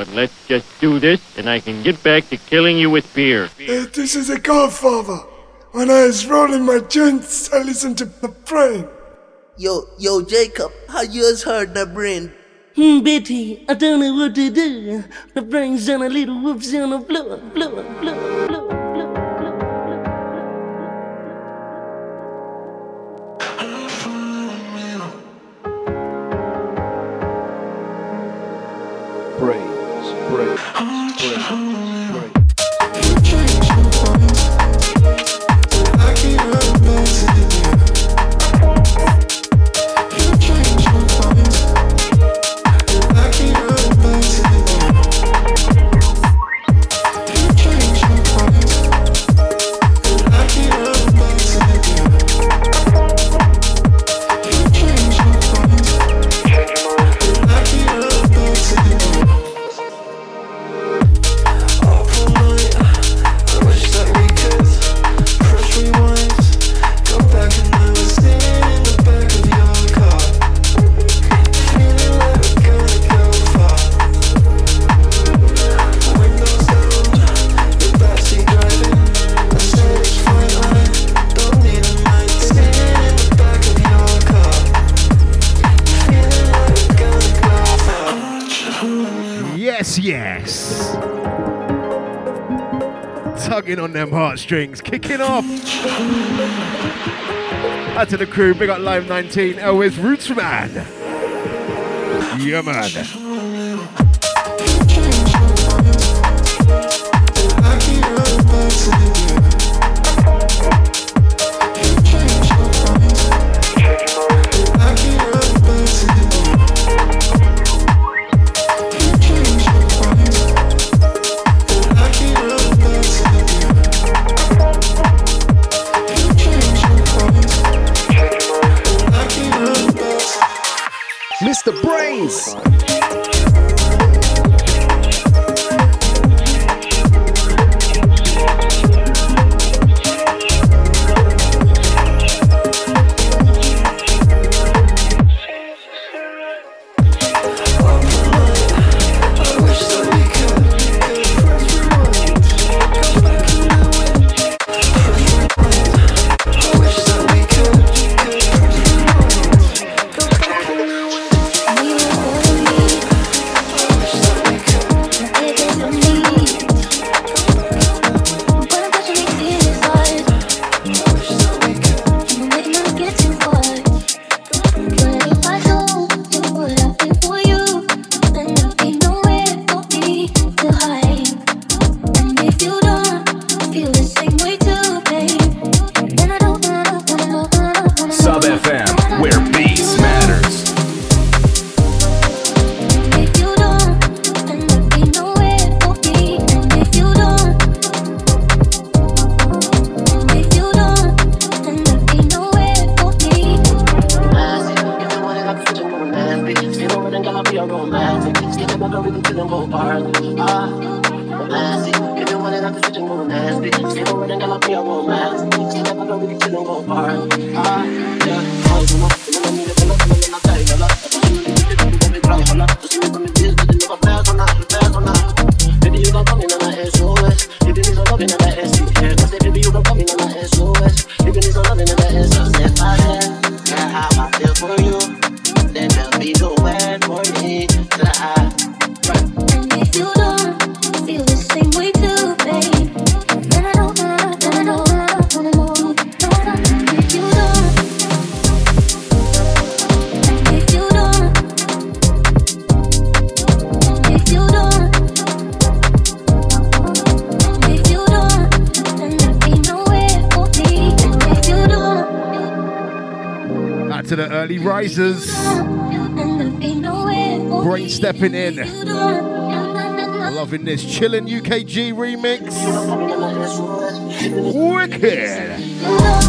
But let's just do this and I can get back to killing you with beer. Uh, this is a godfather. When I was rolling my joints, I listened to the brain. Yo, yo, Jacob, how yours heard the brain? Hmm, Betty, I don't know what to do. The brain's on a little whoops on the floor, floor, floor, floor, heartstrings, kicking off. Out to the crew, big up Live 19, always Roots Man. Yeah, man. Risers. Brain stepping in. Loving this chillin' UKG remix. Wicked.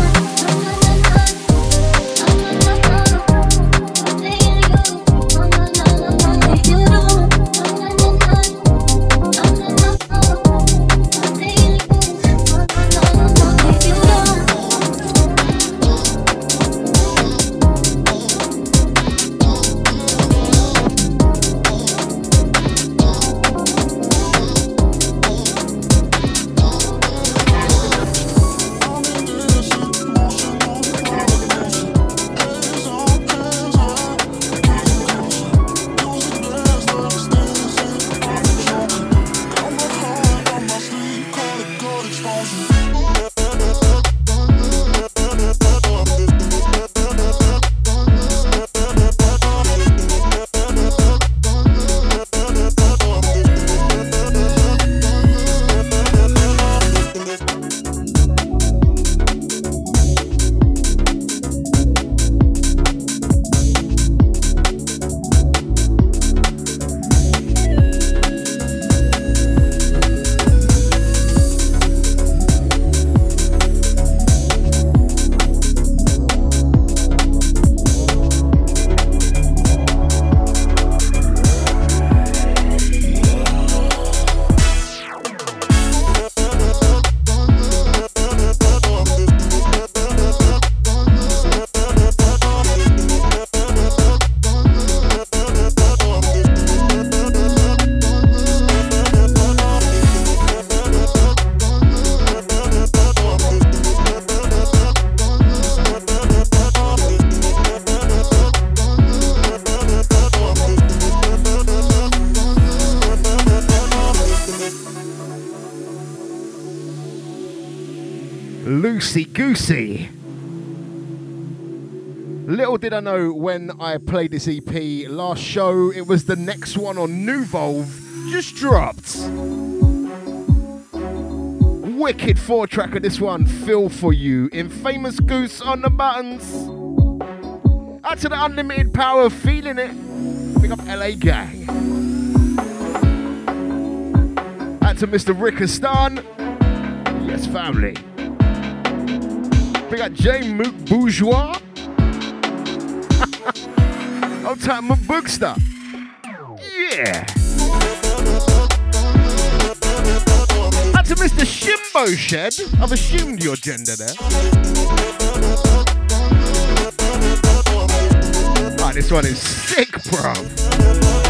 Did I know when I played this EP last show, it was the next one on New Volve, just dropped. Wicked four tracker, this one, Feel For You, Infamous Goose on the buttons. Out to the unlimited power, of feeling it. Big up LA gang. Out to Mr. Rickistan. Yes, family. Big up J. Mook Bourgeois. Yeah. Out to Mr. Shimbo Shed. I've assumed your gender there. Ah, this one is sick, bro.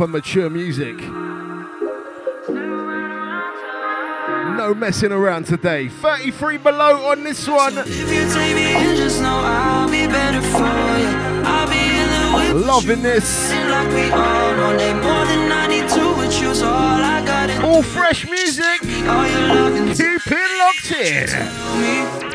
proper mature music. No messing around today. 33 below on this one. Loving this. All fresh music. Keep it locked in.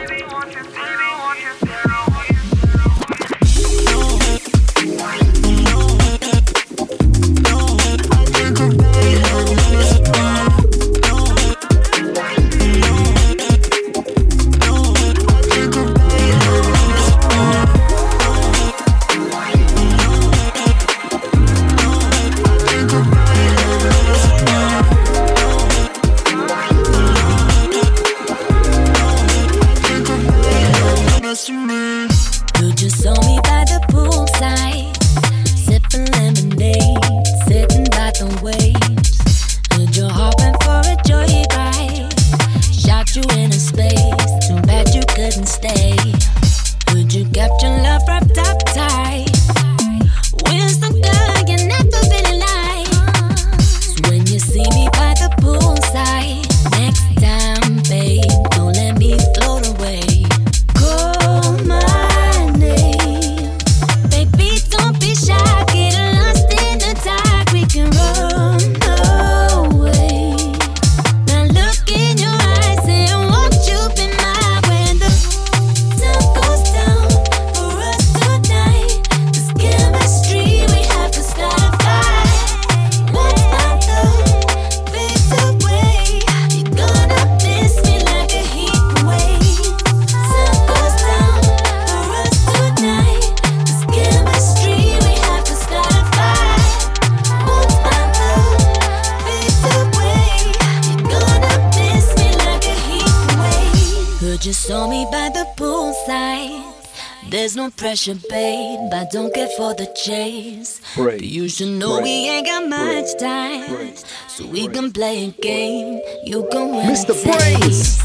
such a babe, don't care for the chase. Break. But you should know Break. we ain't got much time, Break. so we can play a game. You can win. Mr. Brains.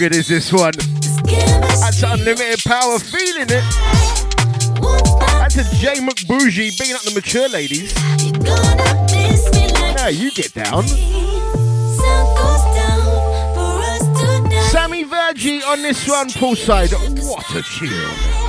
good is this one? That's unlimited power, feeling it. That's a J McBougie beating up the mature ladies. Now you get down. Sammy Virji on this one, poolside. What a tune.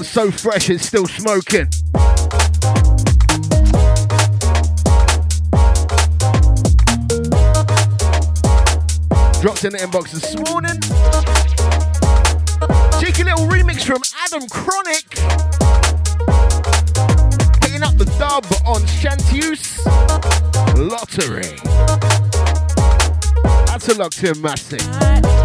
One's so fresh, it's still smoking. Dropped in the inbox this morning. Cheeky little remix from Adam Chronic. Hitting up the dub on Chanteuse Lottery. That's a locked in massive.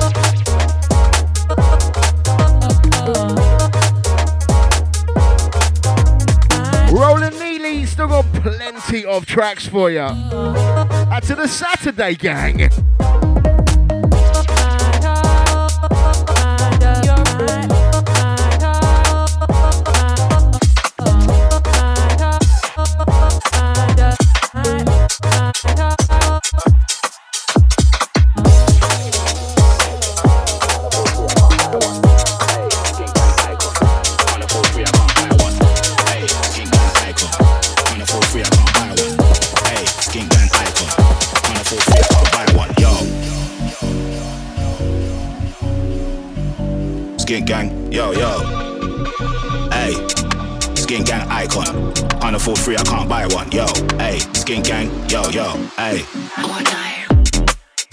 Plenty of tracks for you. Out to the Saturday gang. Yo, yo, hey.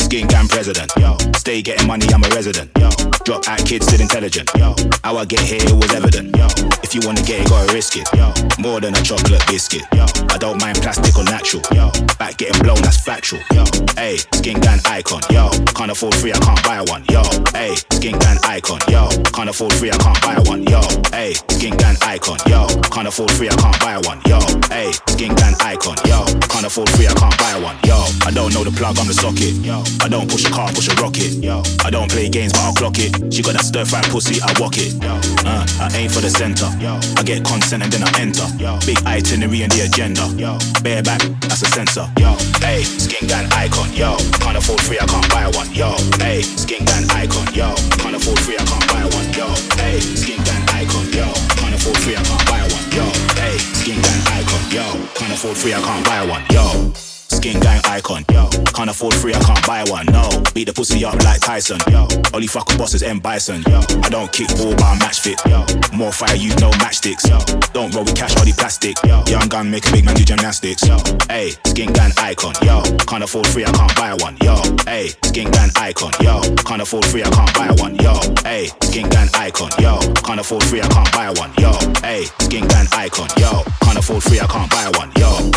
Skin gang president, yo. Stay getting money, I'm a resident, yo. Drop out kids, still intelligent, yo. How I get here, it was evident, yo. If you wanna get it, gotta risk it, yo. More than a chocolate biscuit, yo. I don't mind plastic or natural, yo. Back getting blown, that's factual, yo. Hey, skin gang icon, yo. Can't afford free, I can't buy one, yo. Hey, skin gang icon, yo. Can't afford free, I can't buy one, yo. Hey, skin gang icon, yo. Can't afford free, I can't buy one, yo. Hey, skin gang icon, yo. Can't afford free, I can't buy one, yo. I don't know the plug, I'm the socket, yo. I don't push a car, push a rocket, yo. I don't play games, but I'll clock it. She got that stir fry pussy, I walk it, yo. Uh, I aim for the center, yo. I get consent and then I enter, yo. Big itinerary and the agenda, yo. Bareback, that's a sensor, yo. Hey, skin gang icon, yo. Can't afford free, I can't buy one, yo. Hey, skin gang icon, yo. Can't afford free, I can't buy one, yo. Hey, skin gang icon, yo. Can't afford free, I can't buy one, yo. Hey, skin gang icon, yo. Can't afford free, I can't buy one, yo. Skin gang icon, yo. Can't afford free, I can't buy one, no. Beat the pussy up like Tyson, yo. Only fucking bosses M Bison, yo. I don't kick ball, I match fit, yo. More fire, you no matchsticks, yo. Don't roll with cash, all the plastic, yo. Young gun, make a big man do gymnastics, yo. Hey, skin gang icon, yo. Can't afford free, I can't buy one, yo. Hey, skin gang icon, yo. Can't afford free, I can't buy one, yo. Hey, skin gang icon, yo. Can't afford free, I can't buy one, yo. Hey, skin gang icon, yo. Can't afford free, I can't buy one, yo.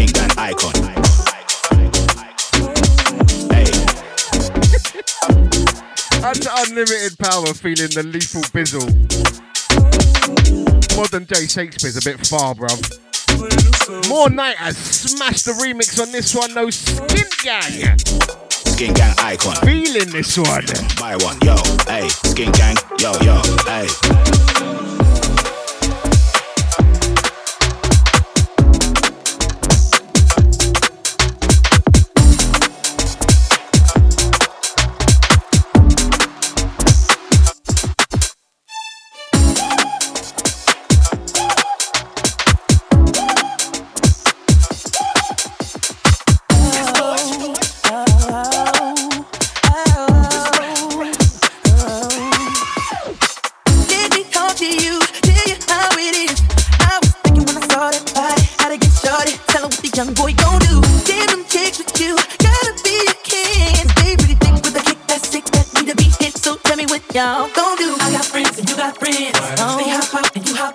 Skin gang icon. Hey. That's unlimited power, feeling the lethal bizzle. Modern day Shakespeare's a bit far, bruv. More Night has smashed the remix on this one, though. Skin Gang. Skin gang icon. Feeling this one. Buy one, yo. Hey, skin gang, yo, yo. Hey.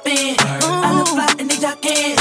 Hop. I look fly and they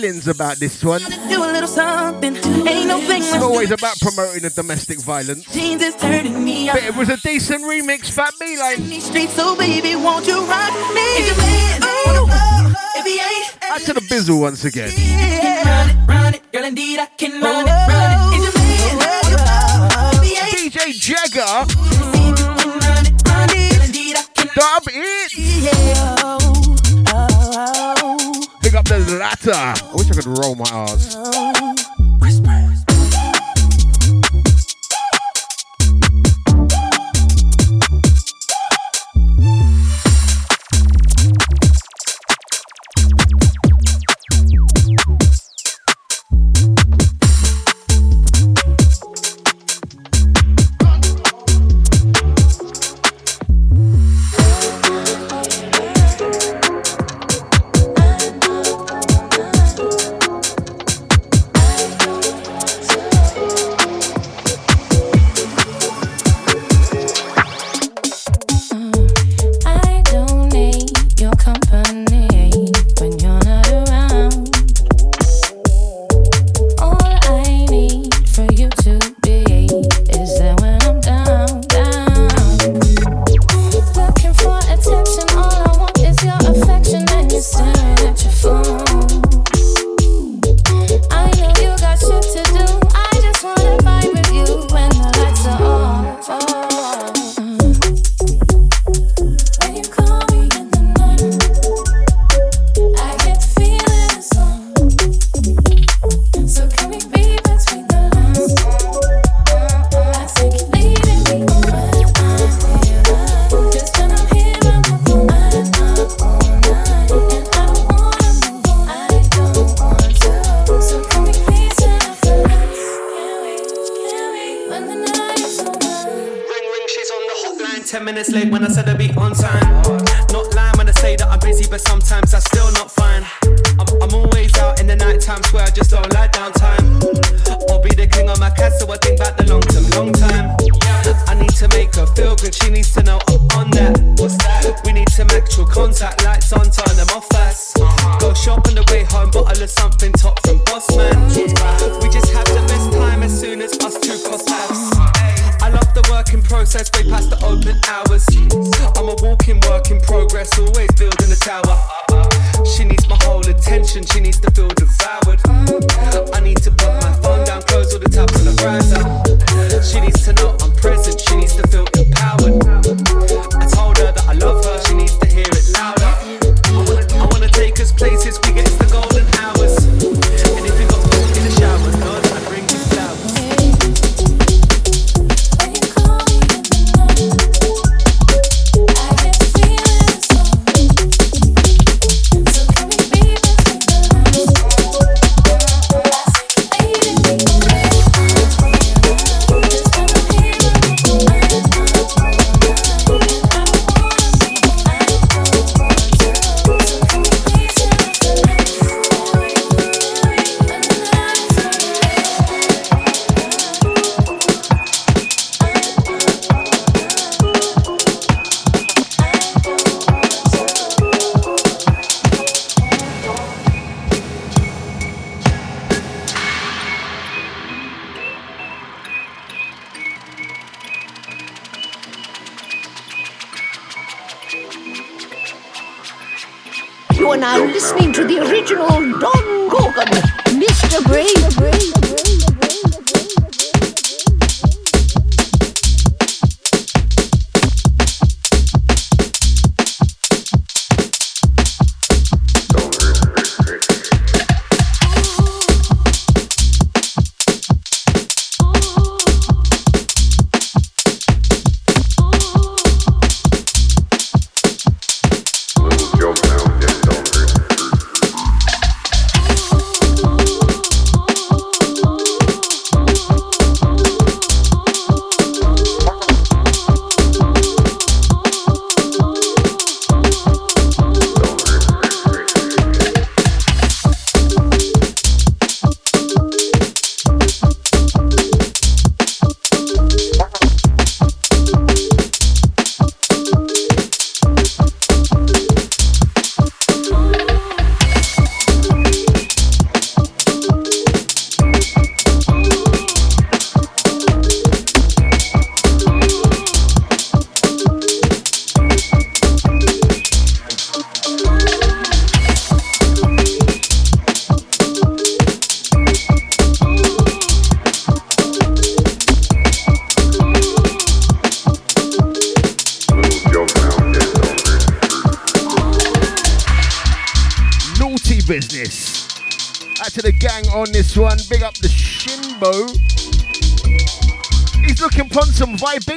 feelings about this one. Do a little something. Ain't no thing it's always about promoting the domestic violence. Jeans is turning me But it was a decent remix, Fat B like. Streets, so baby, won't you rock me? Back to the bizzle once again. DJ Jagger. Dub it. I wish I could roll my ass.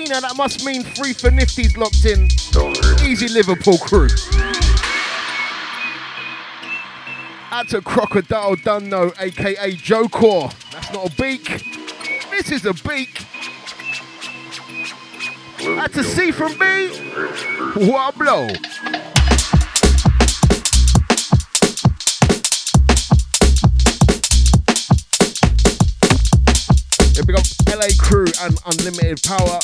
Vibina. That must mean free for Nifty's locked in. Easy Liverpool crew. Out to Crocodile Dunno, aka Joker. That's not a beak. This is a beak. Out to C from B. What a blow. Yeah, LA Crew and Unlimited Power.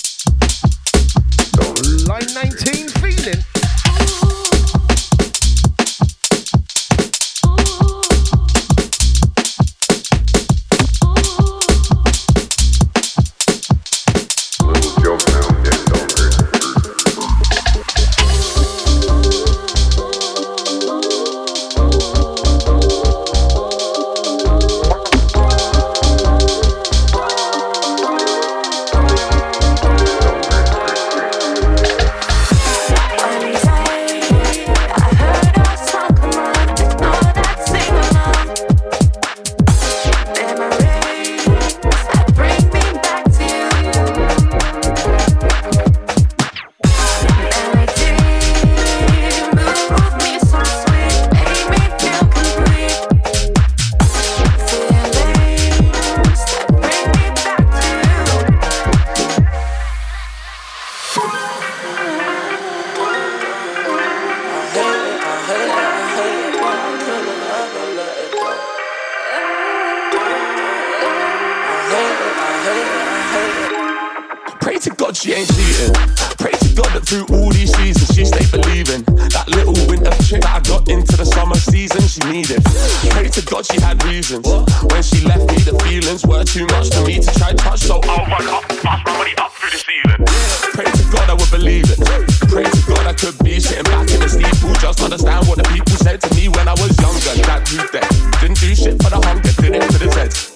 Pray to God she ain't cheating. Pray to God that through all these seasons she stayed believing. That little winter chick that I got into the summer season she needed. Pray to God she had reasons. When she left me, the feelings were too much for me to try to touch, so I'll run up, pass my money up through the ceiling. Pray to God I would believe it. Pray to God I could be sitting back in the steeple, just understand what the people said to me when I was younger. That dude there didn't do shit for the hunger, did it for the Zeds.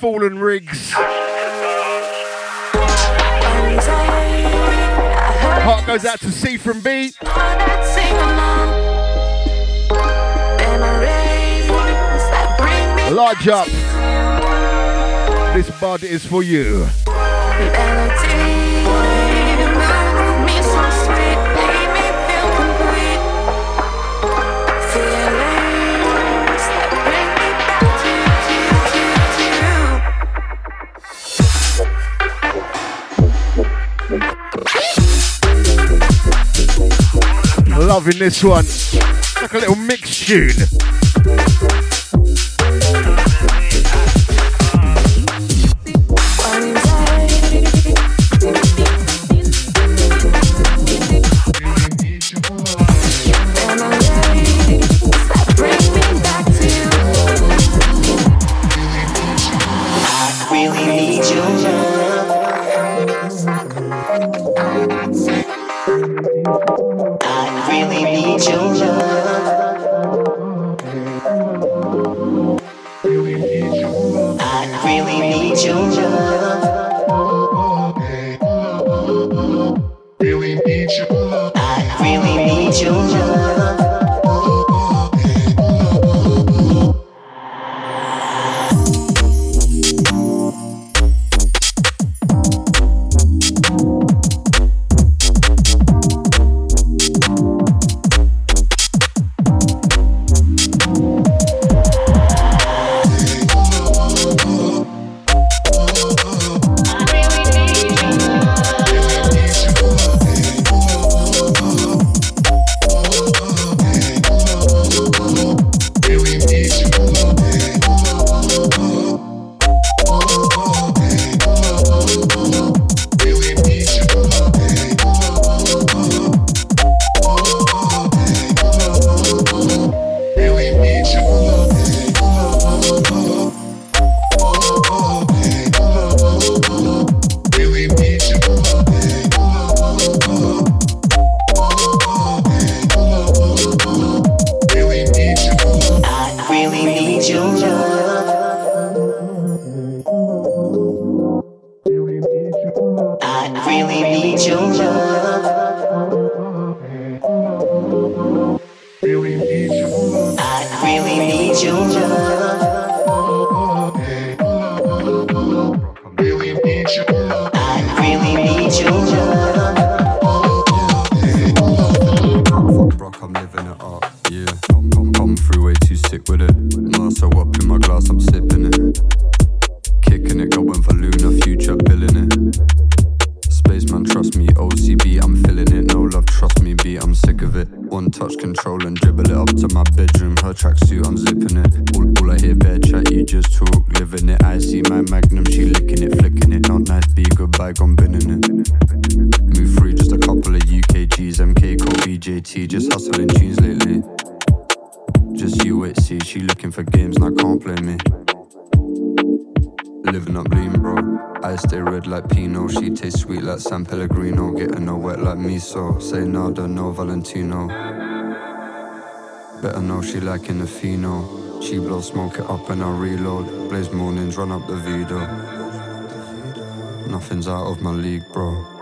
Fallen rigs. Heart goes out to C from B. Large up. This bud is for you. Loving this one. Like a little mix tune. Valentino. Better know she liking the Fino. She blow smoke it up and I reload. Blaze mornings, run up the Vito. Nothing's out of my league, bro.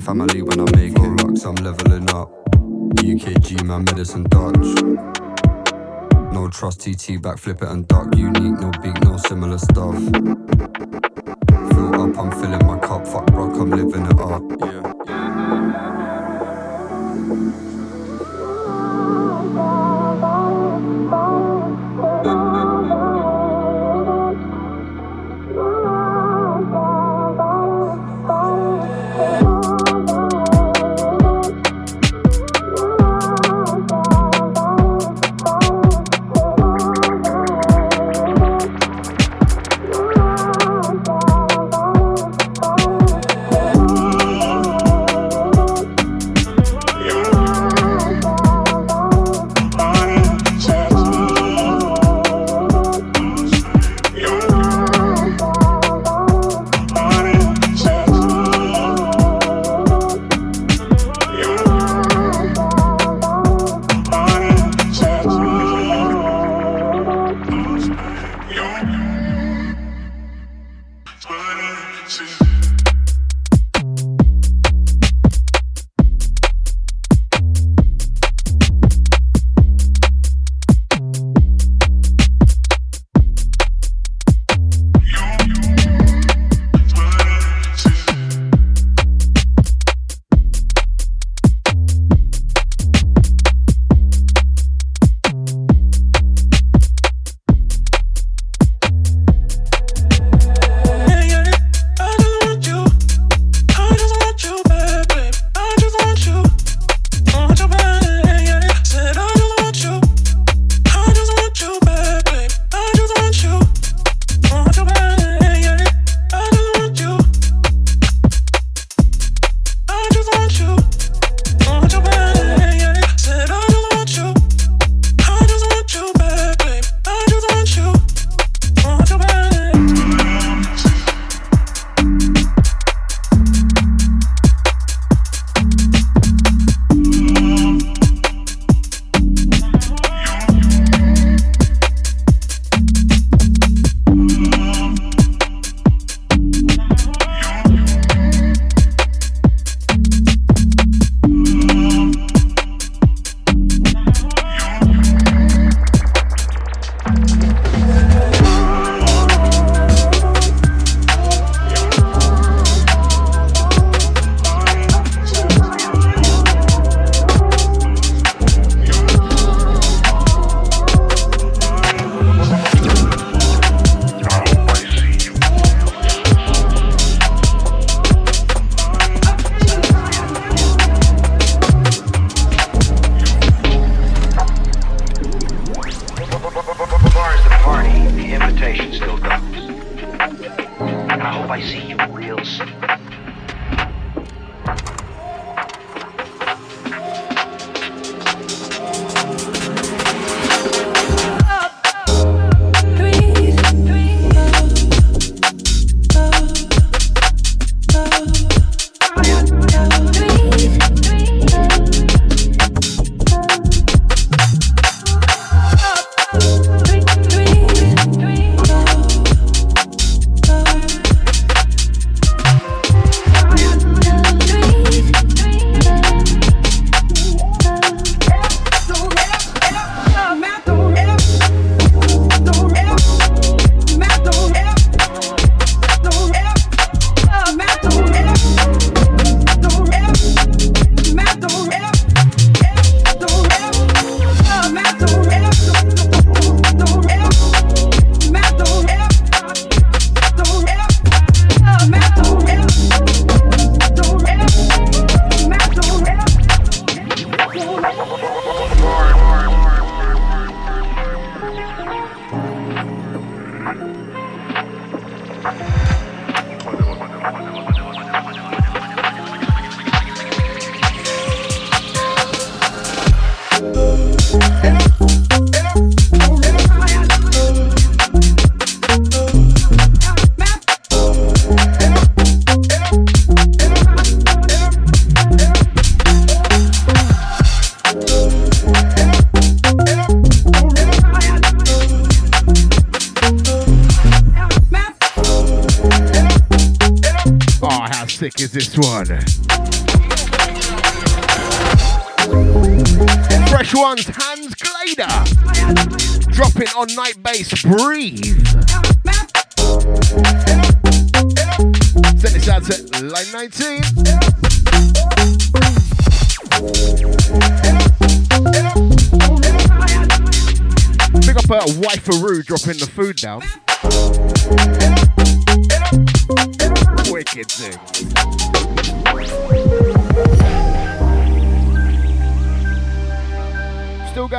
fucking family when I make it. Lux, I'm leveling up. UKG, my medicine Dutch. No trust, TT, back, flip it and duck. Unique, no beak, no similar stuff. Fill up, I'm filling my cup. Fuck, rock, I'm living it up.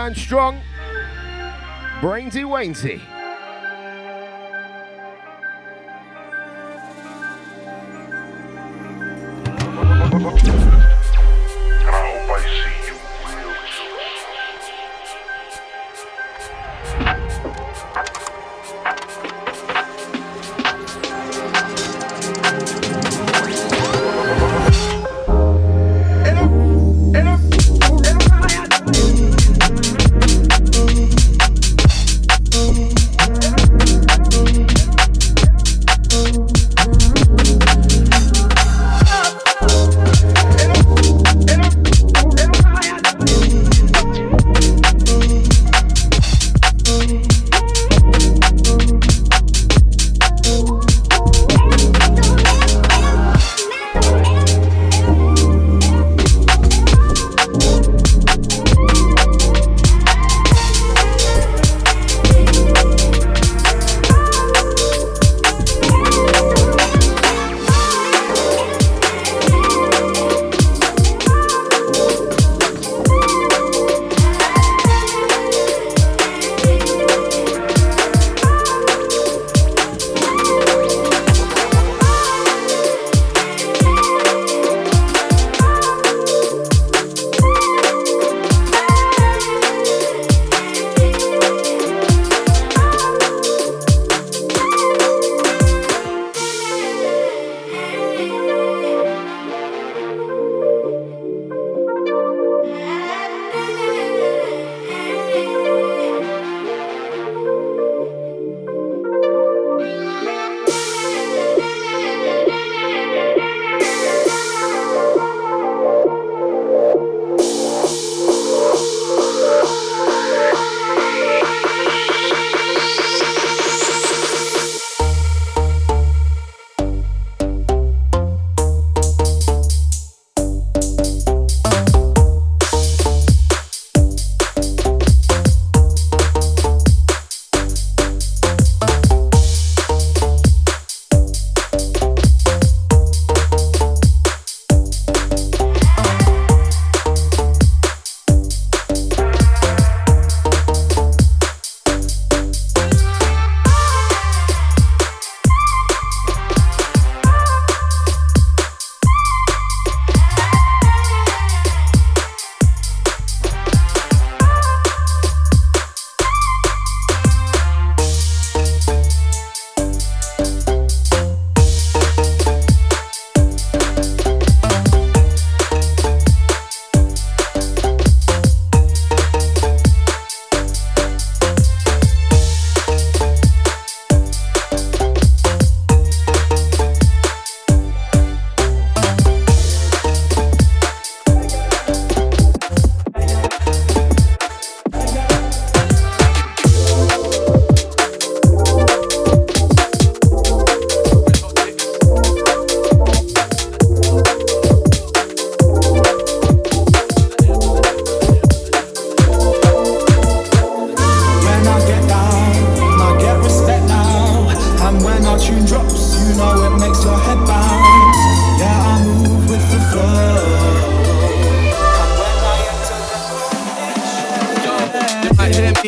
Going strong. Brainsy Wainsy.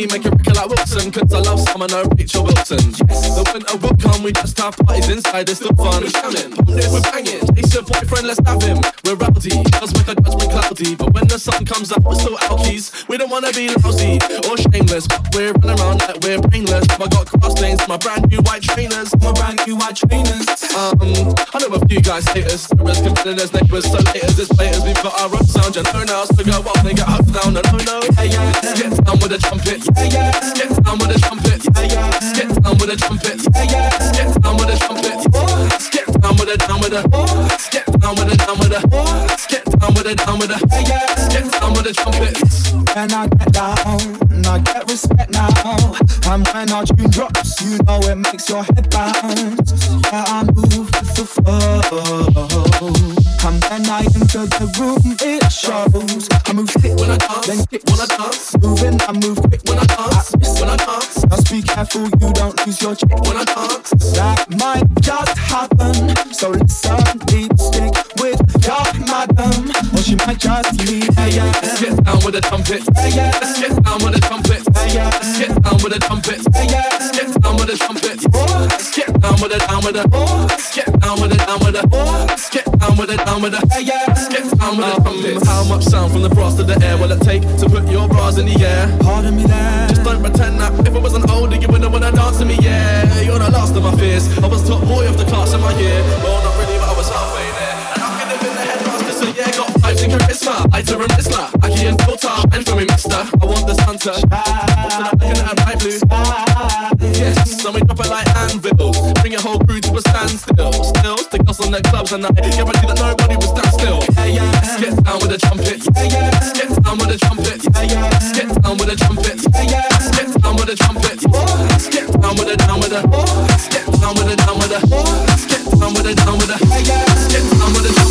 Make a record like Wilson Cause I love summer, no Rachel Wilson. Yes. The winter will come, we just have parties inside, it's still fun. We're jamming, we're banging. Chase your boyfriend, let's have him. We're rowdy, does make our judgment cloudy. But when the sun comes up, we're still alkies We don't wanna be lousy or shameless But we're running around like we're brainless. I got cross lanes, my brand new white trainers. My brand new white trainers. Um, I know a few guys hate us. There's competitors, neighbours, so haters, it's players We've got our own sound, you know now So go up, they get hugged down, no, no, no. Yeah, yeah, let's get down with the trumpet Yeah, yeah, get down with the trumpet Yeah, yeah, get down with the trumpet Yeah, yeah, get down with the trumpet Let's get down with the, down with the Let's get down with the, down with the Let's get down with the, down with the Yeah, yeah, get down with the trumpet When I get down, I get respect now. And when our tune drops, you know it makes your head bounce. Yeah, I move with the flow. And when I enter the room, it shows. I move stick when I dance, then kick when I dance. Moving, I move quick when I dance. Risk when I dance. Just be careful you don't lose your chick when I dance. That might just happen. So listen, deep stick with your madam, or she might just leave. Yeah, yeah, let's get down with the trumpet Yeah, yeah, let's get down with the trumpet Let's get down with the trumpet Yeah, yeah, let's get down with the trumpet Let's get down with the, down with the Let's get down with the, down with the Let's get down with the, down with the let's get down with the trumpet How much sound from the brass to the air will it take to put your bras in the air? Pardon me there. Just don't pretend that if I wasn't older you wouldn't wanna dance to me, yeah. You're the last of my fears. I was top boy of the class in my year. Well, not really, but I was halfway there and charisma and Whistler, Aki and Filter And for me, mister, I want to shine Looking at a bright blue Yes, so we drop it like anvils Bring your whole crew to a standstill Still, stick us on the clubs and I Guarantee that nobody will stand still Yeah, yeah, get down with the trumpet Yeah, yeah, get down with the trumpet Yeah, yeah, get down with the trumpet Yeah, yeah, get down with the trumpet Let's down with the, down with the Let's get down with the, down with the Let's down with the, down with the let's get down with the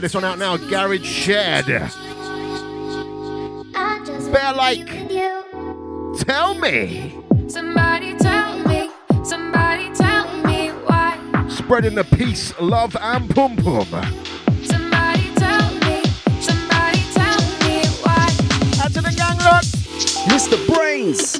Right, this one out now, Garage Shed. Bear like. Tell me. Somebody tell me, somebody tell me why. Spreading the peace, love, and pum pum. Somebody tell me, somebody tell me why. Out to the gang lot. Mr. Brains.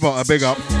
Train spotter, big up.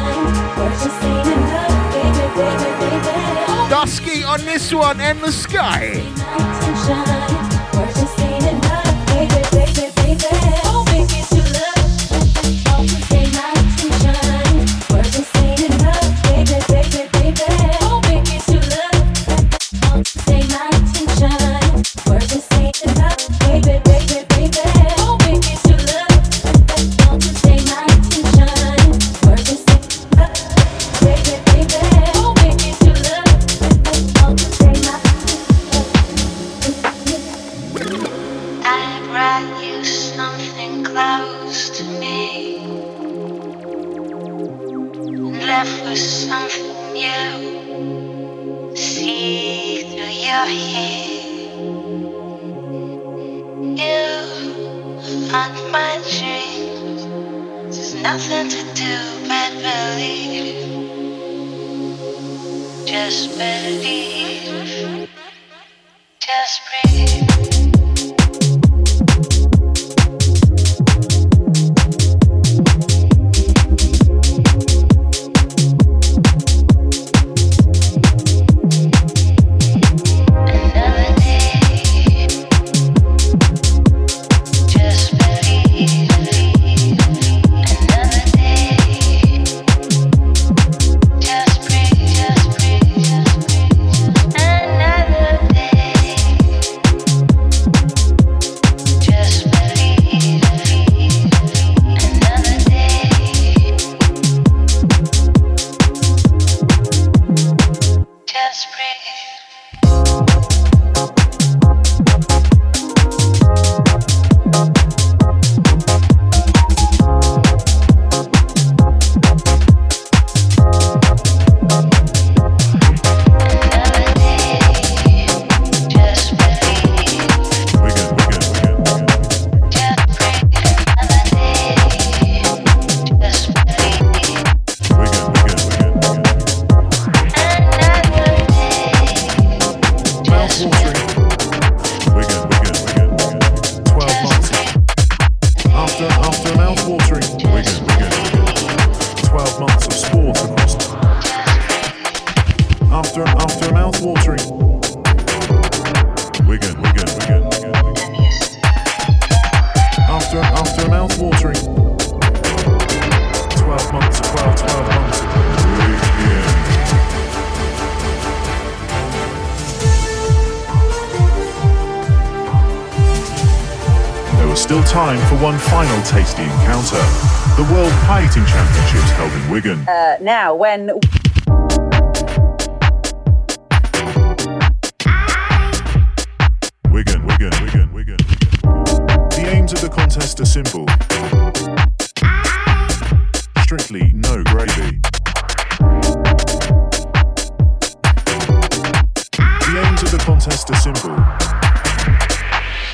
Nothing to do but believe. Just believe. Now, when Wigan, Wigan, Wigan, Wigan, Wigan. The aims of the contest are simple. Strictly no gravy. The aims of the contest are simple.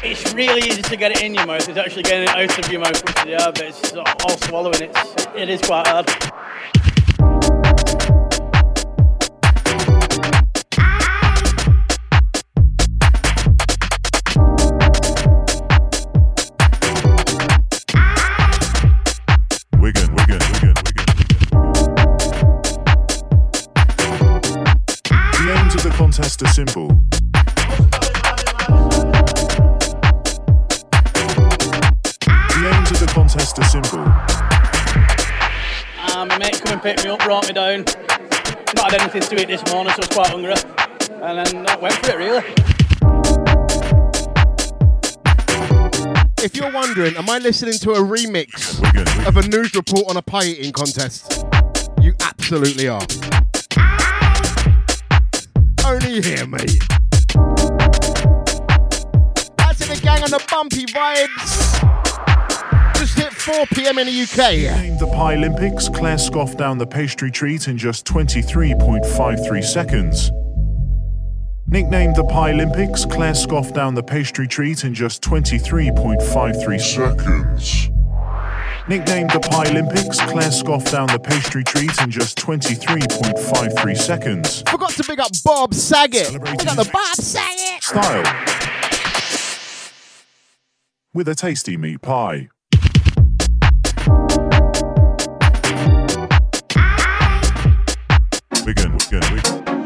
It's really easy to get it in your mouth. It's actually getting it out of your mouth, which is hard, but it's all swallowing. It's, it is quite simple. The aims of the contest are simple. Um, my mate come and picked me up, brought me down. Not had anything to eat this morning, so I was quite hungry. And then I went for it, really. If you're wondering, am I listening to a remix of a news report on a pie eating contest? You absolutely are. Only here, mate. That's in the gang on the bumpy vibes. Just hit 4 p.m. in the UK. Named the Pie Olympics, Claire scoffed down the pastry treat in just 23.53 seconds. Nicknamed the Pie Olympics, Claire scoffed down the pastry treat in just 23.53 seconds. Nicknamed the Pie Olympics, Claire scoffed down the pastry treat in just 23.53 seconds. Forgot to big up Bob Saget. Big up the Bob Saget. Style. With a tasty meat pie. The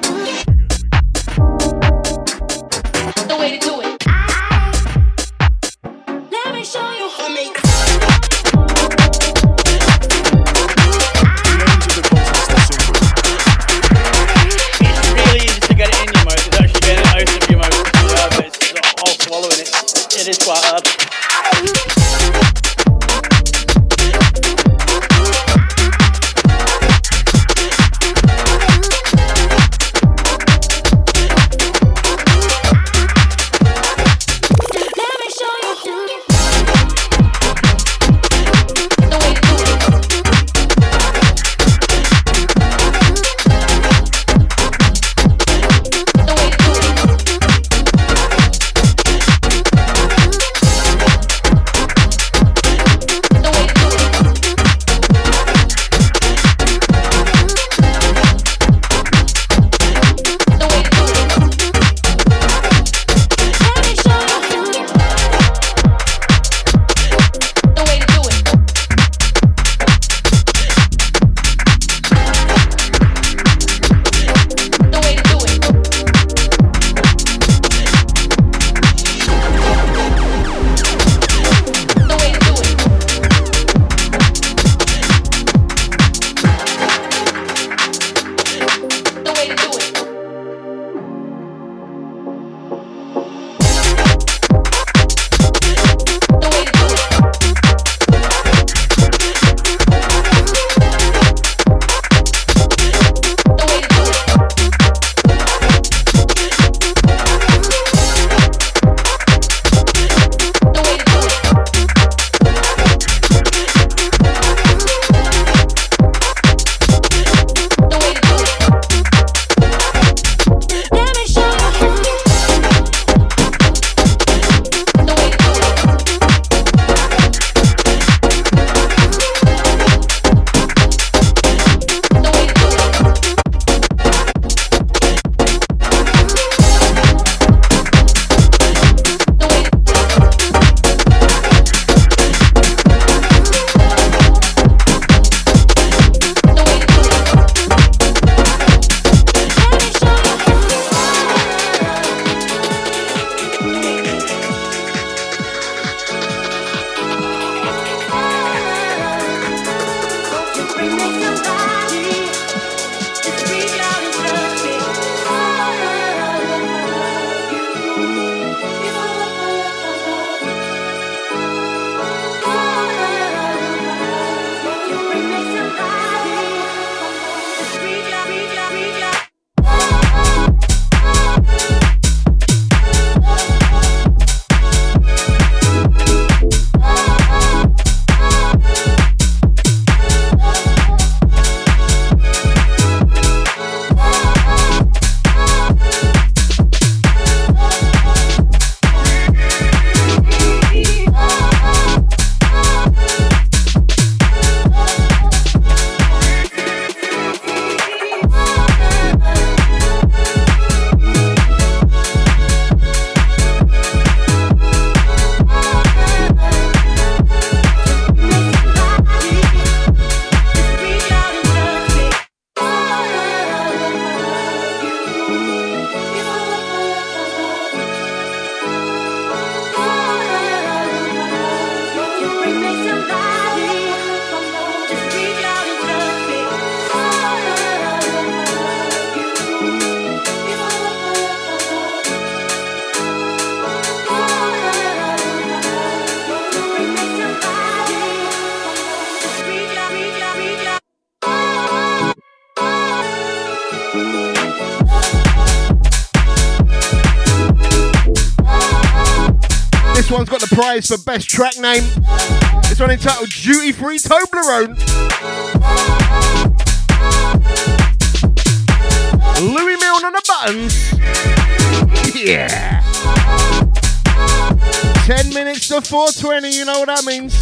prize for best track name. This one entitled Duty Free Toblerone. Louis Milne on the buttons. Yeah. 10 minutes to 420, you know what that means.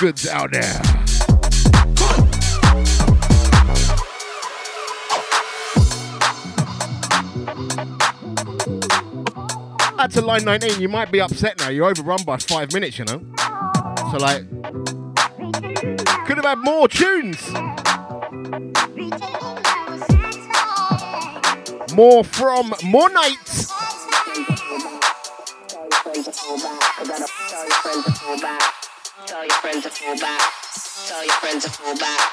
Goods out there. Add to line 19, you might be upset now. You're overrun by five minutes, you know? So, like, could have had more tunes. More from more nights. Tell your friends to fall back. Tell your friends to fall back.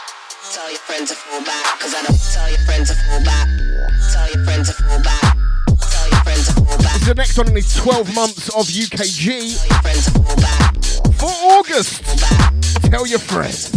Tell your friends to fall back. Cause I don't tell your friends to fall back. Tell your friends to fall back. Tell your friends to fall back. The next one in these 12 months of UKG. For August. Tell your friends.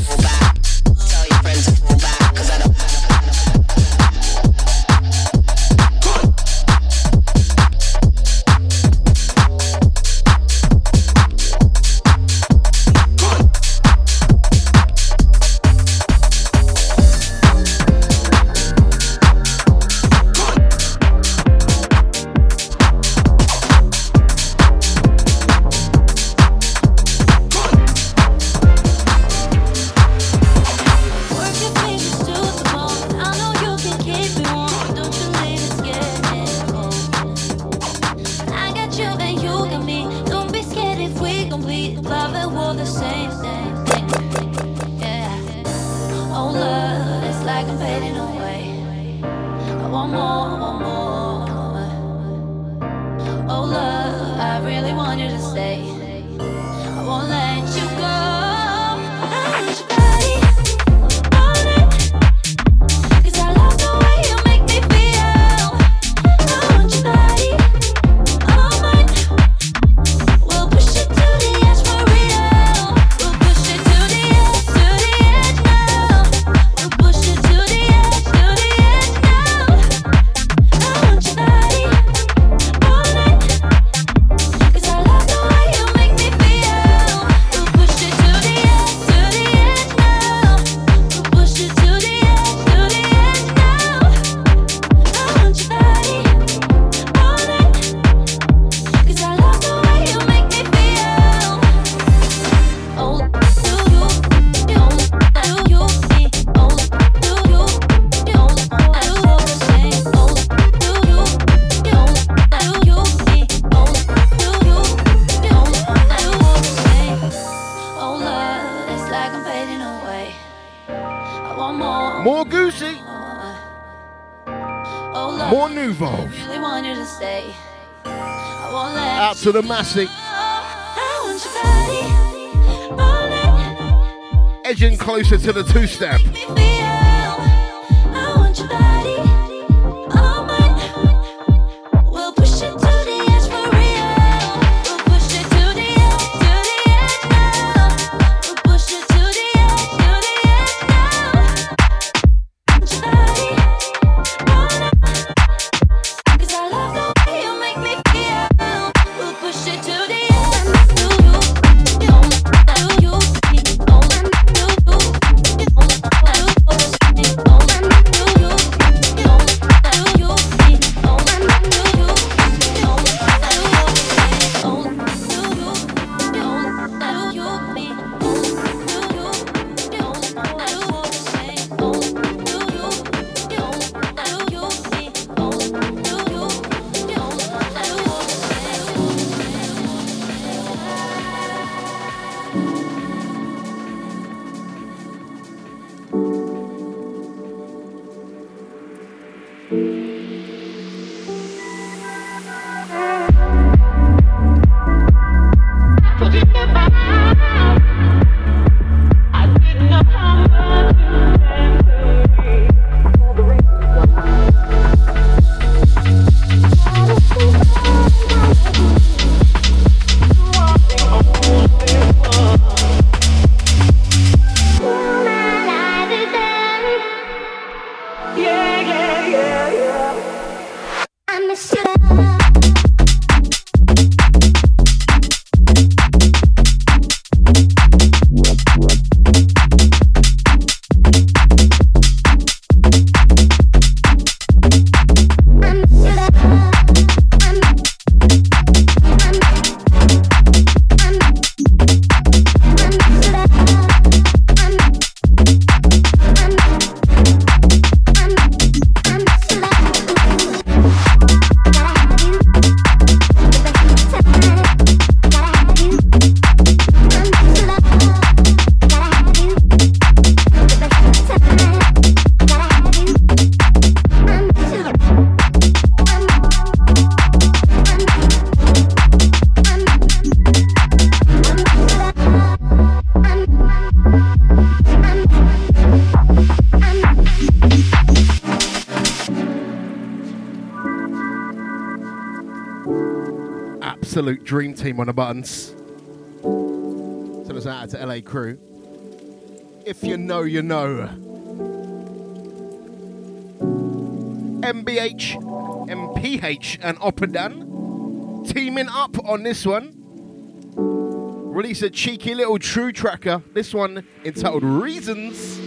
To the night. Edging closer to the two step. Team on the buttons. Send us out to LA crew. If you know, you know. MBH, MPH, and Oppadan teaming up on this one. Release a cheeky little true tracker. This one entitled Reasons.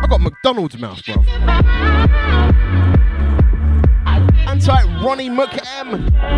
I got McDonald's mouth, bro. McM.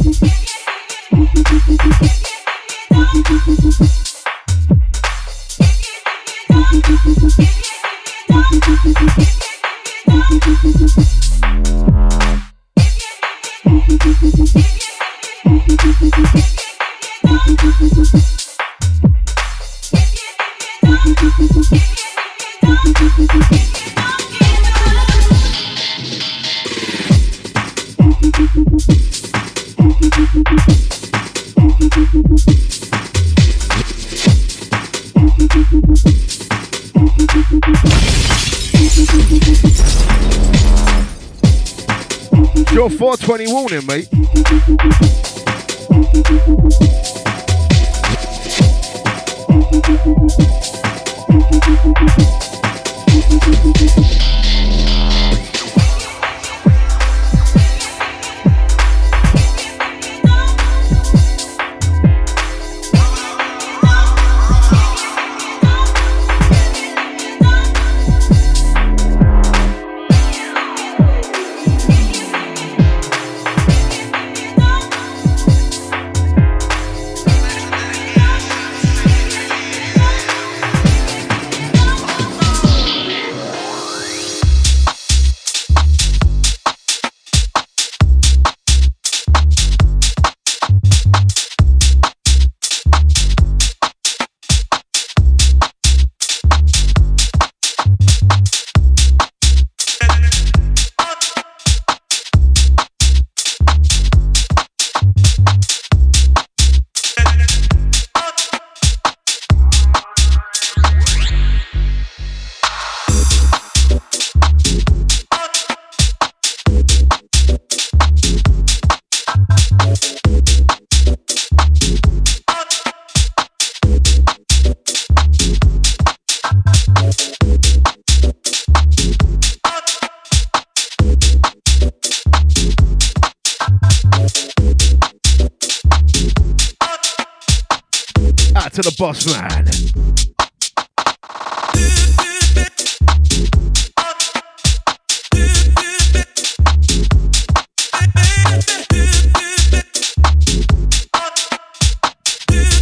420 warning, mate.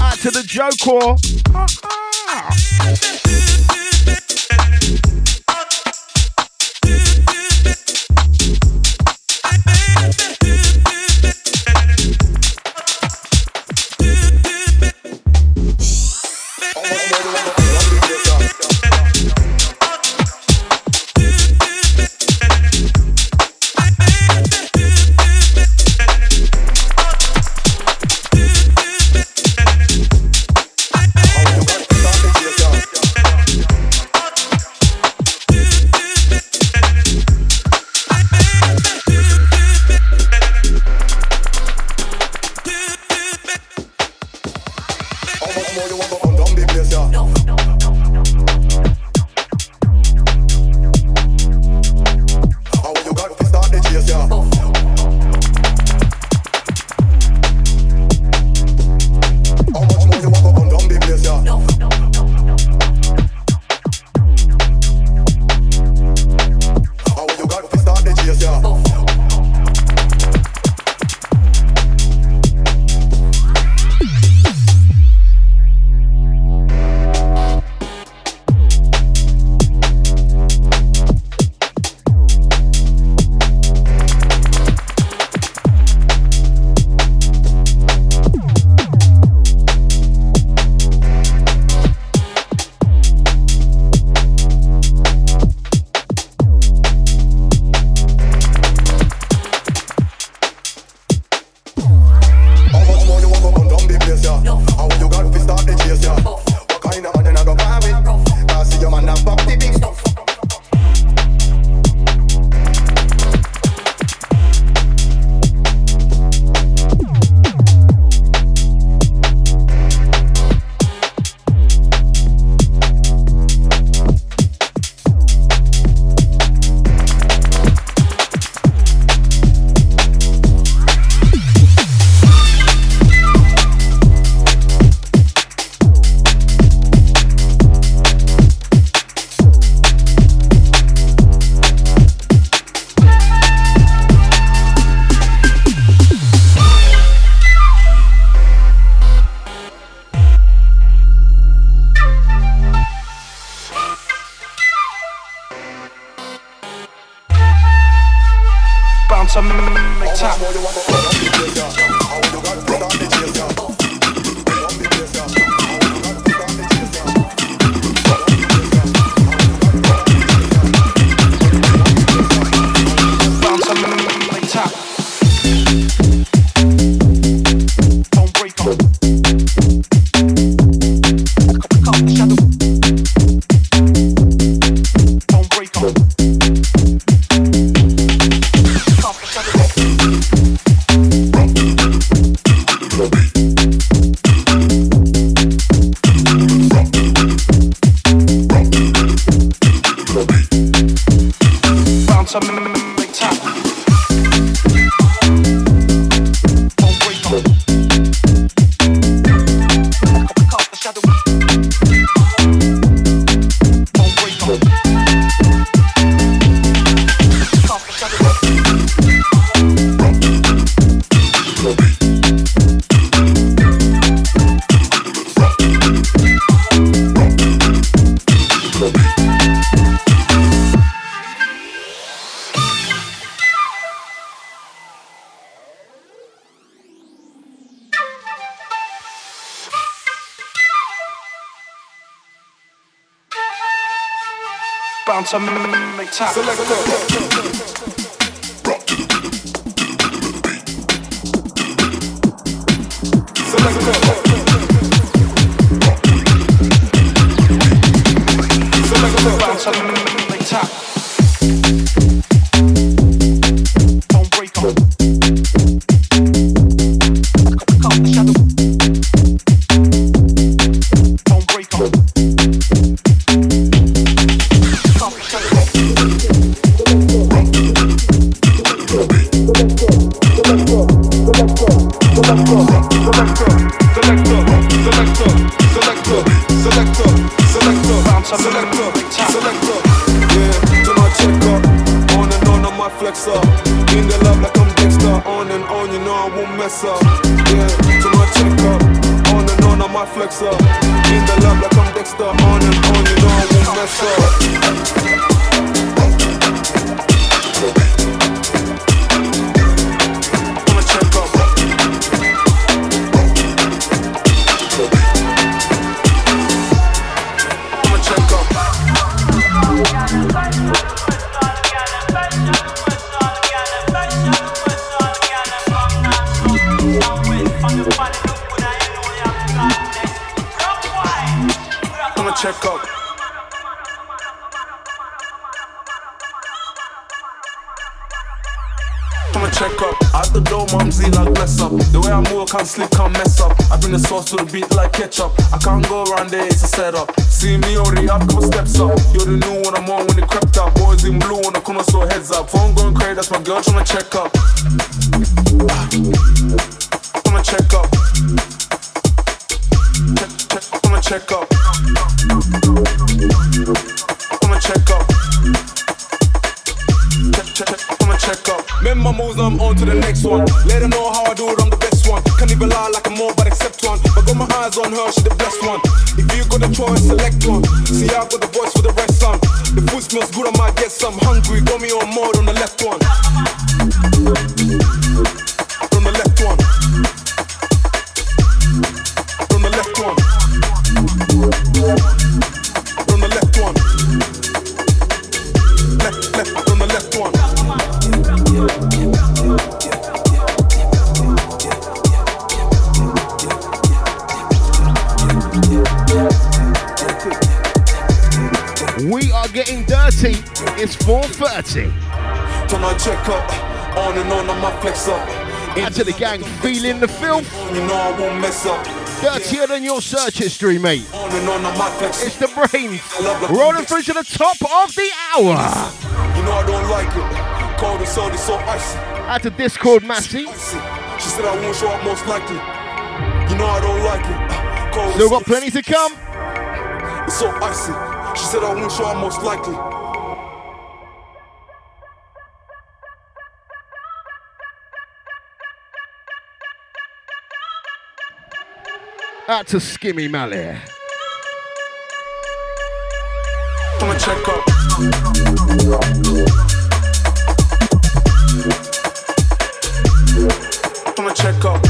Out to the boss man. search history, mate. It's the brains rolling through to the top of the hour. You know I don't like it. Cold and salty, so icy. Out to Discord, Massey. She said I won't show up most likely. You know I don't like it. Cold Still got plenty to come. It's so icy. She said I won't show up most likely. to Skimmy Mally. Come and check up. Come and check up.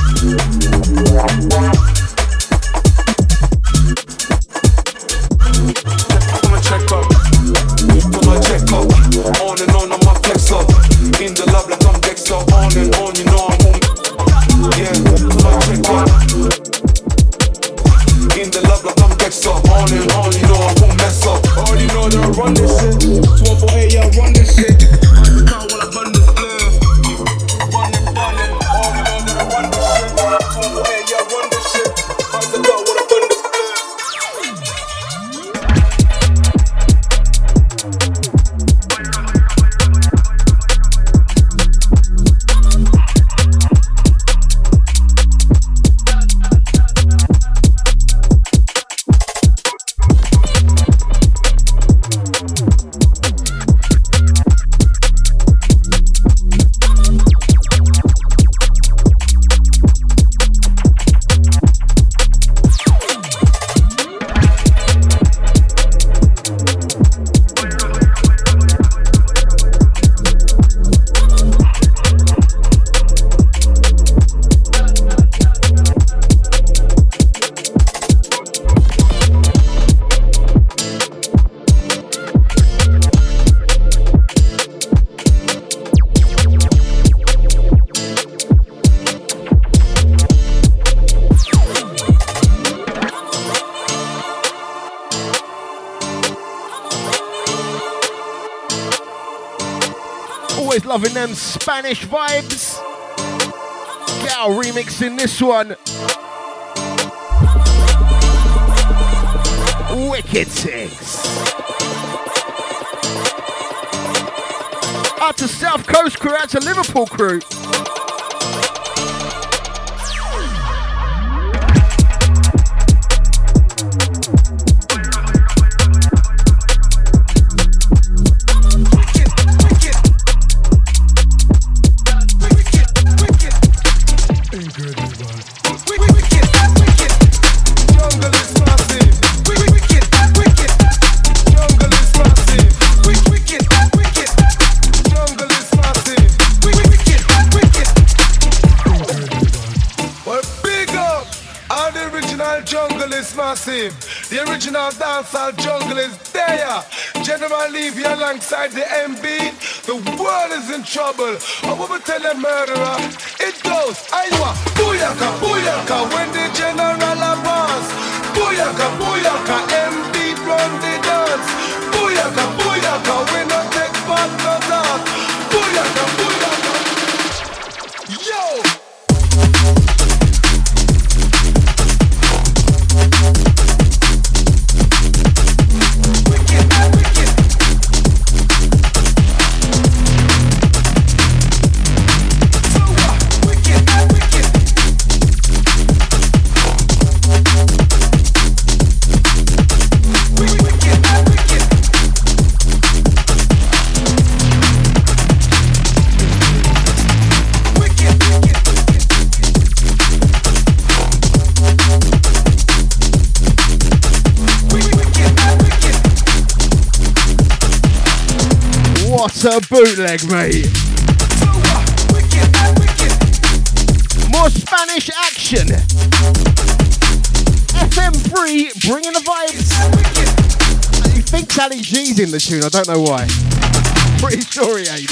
Loving them Spanish vibes. Gal remixing this one. Wicked. Out to South Coast crew, out to Liverpool crew. A bootleg, mate. More Spanish action. FM3 bringing the vibes. You think Sally G's in the tune? I don't know why. Pretty sure eh? he ain't.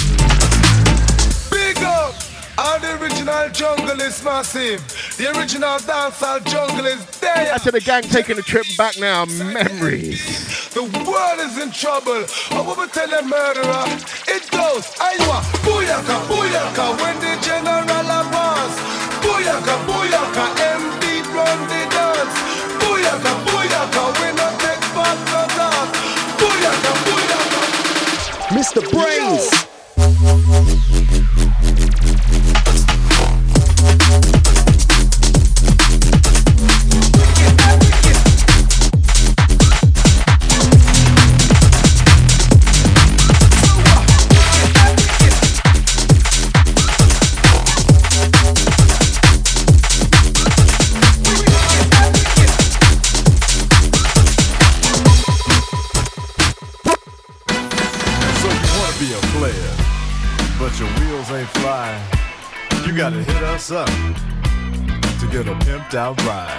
Big up! All the original jungle is massive. The original dancehall jungle is there. That's to the gang taking a trip back now. Memories. The world is in trouble. I will tell a murderer. It goes, Aywa, booyaka, booyaka, when the general advance. Booyaka, booyaka, MB run the dance. Booyaka, booyaka, we no take back no talk. Booyaka, booyaka. Mr. Brains. Out ride.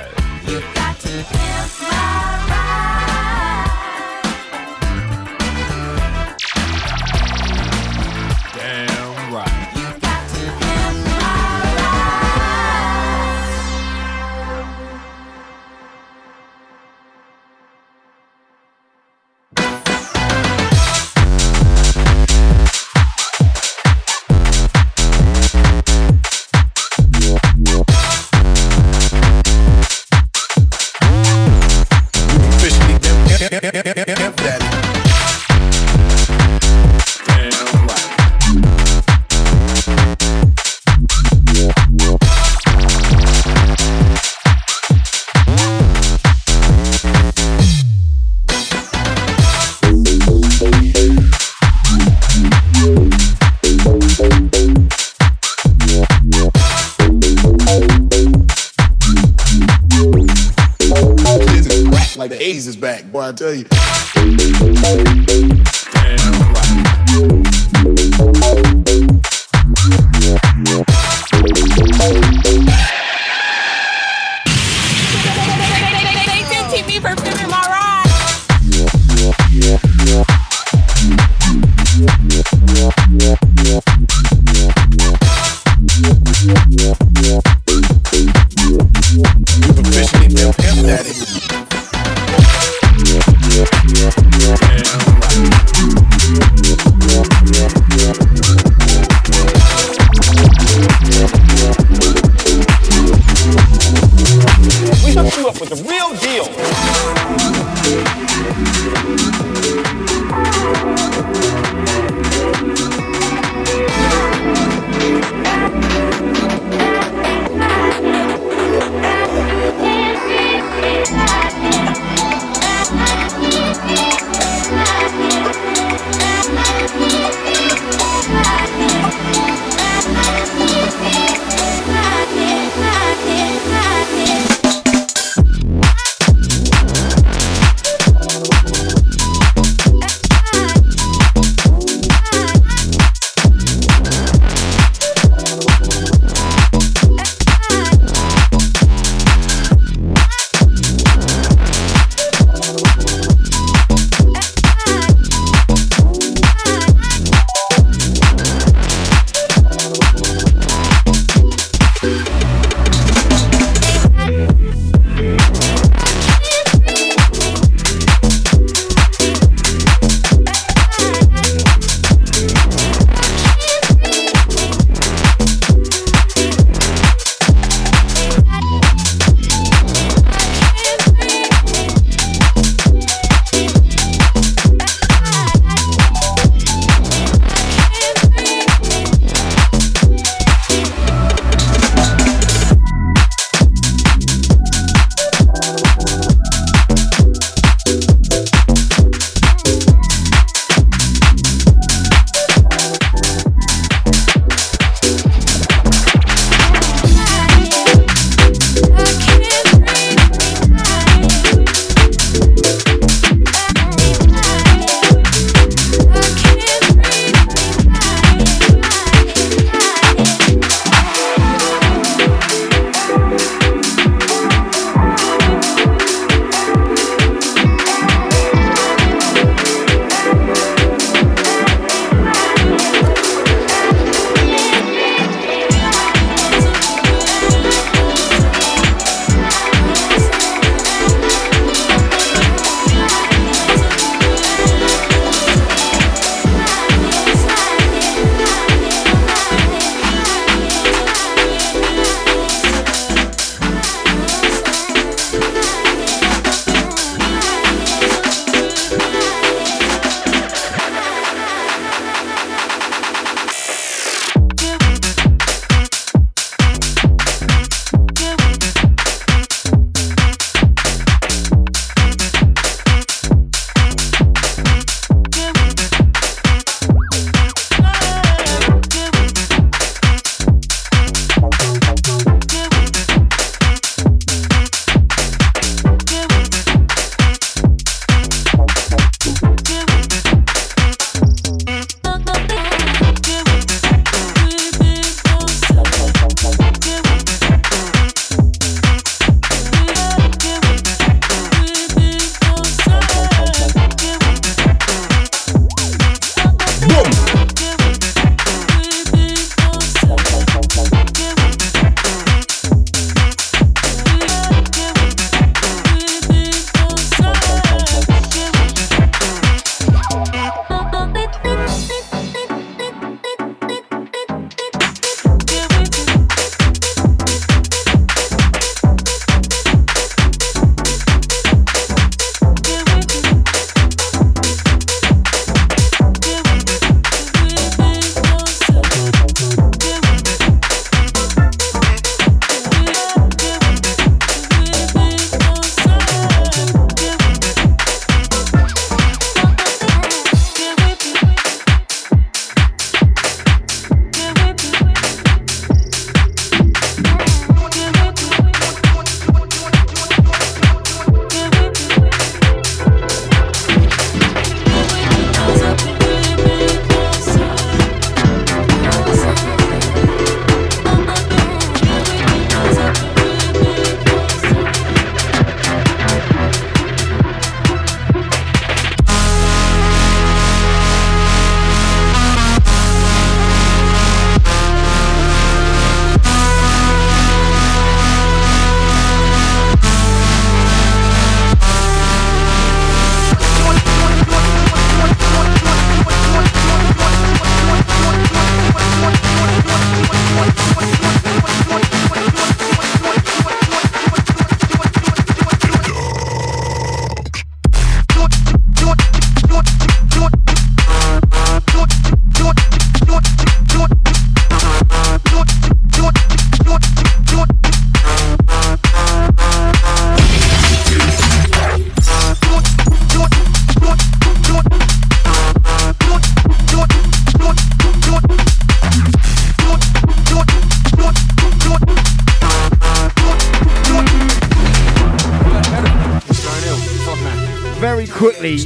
Quickly.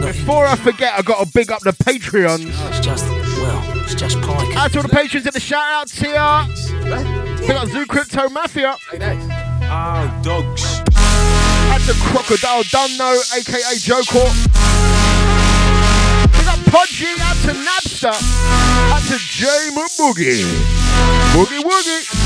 Before I forget, I got to big up the Patreons. It's just, well, it's just pike. Out to all the patrons at the shout outs here. Big up Zoo Crypto Mafia. Oh, dogs. Out to Crocodile Dunno, aka Joe Court. Big up Podgy, out to Napster. Out to J Boogie. Boogie Woogie.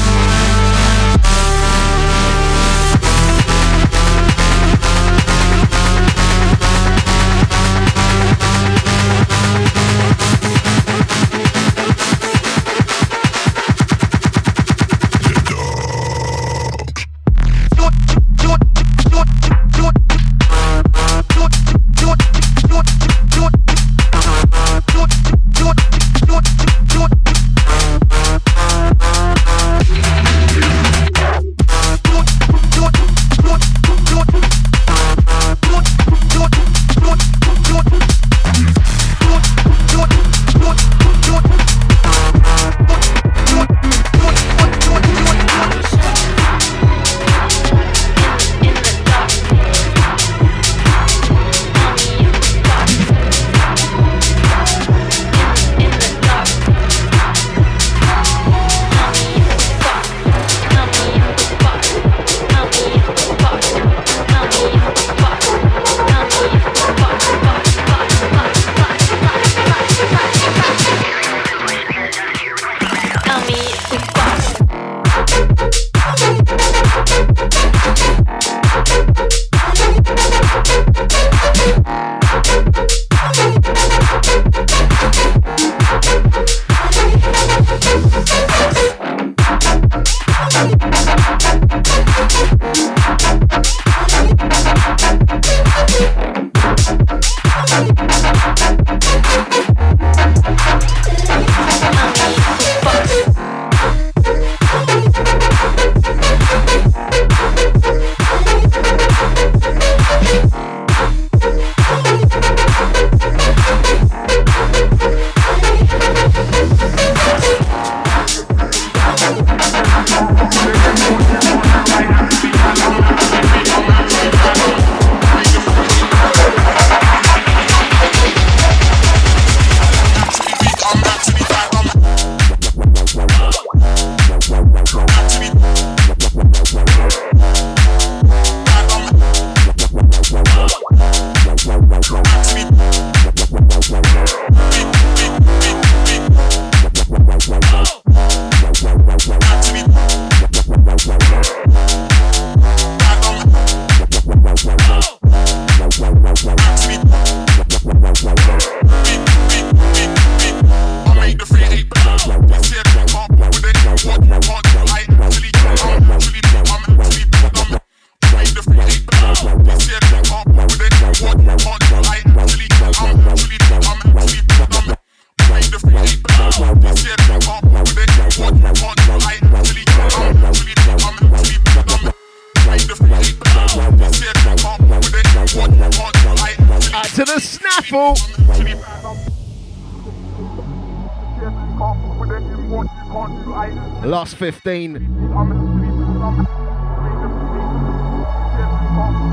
15.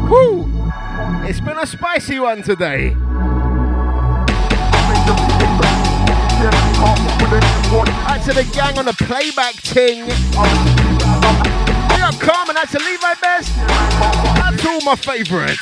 Woo! It's been a spicy one today. Out to the gang on the playback ting. We are Carmen, out to Levi Best. That's all my favourites.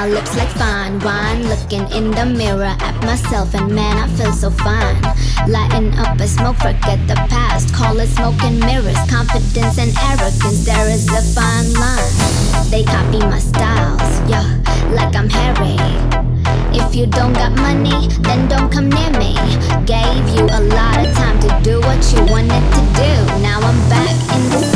my lips like fine wine. Looking in the mirror at myself, and man, I feel so fine. Lighting up a smoke, forget the past. Call it smoke and mirrors. Confidence and arrogance, there is a fine line. They copy my styles, yeah, like I'm Harry. If you don't got money, then don't come near me. Gave you a lot of time to do what you wanted to do. Now I'm back in the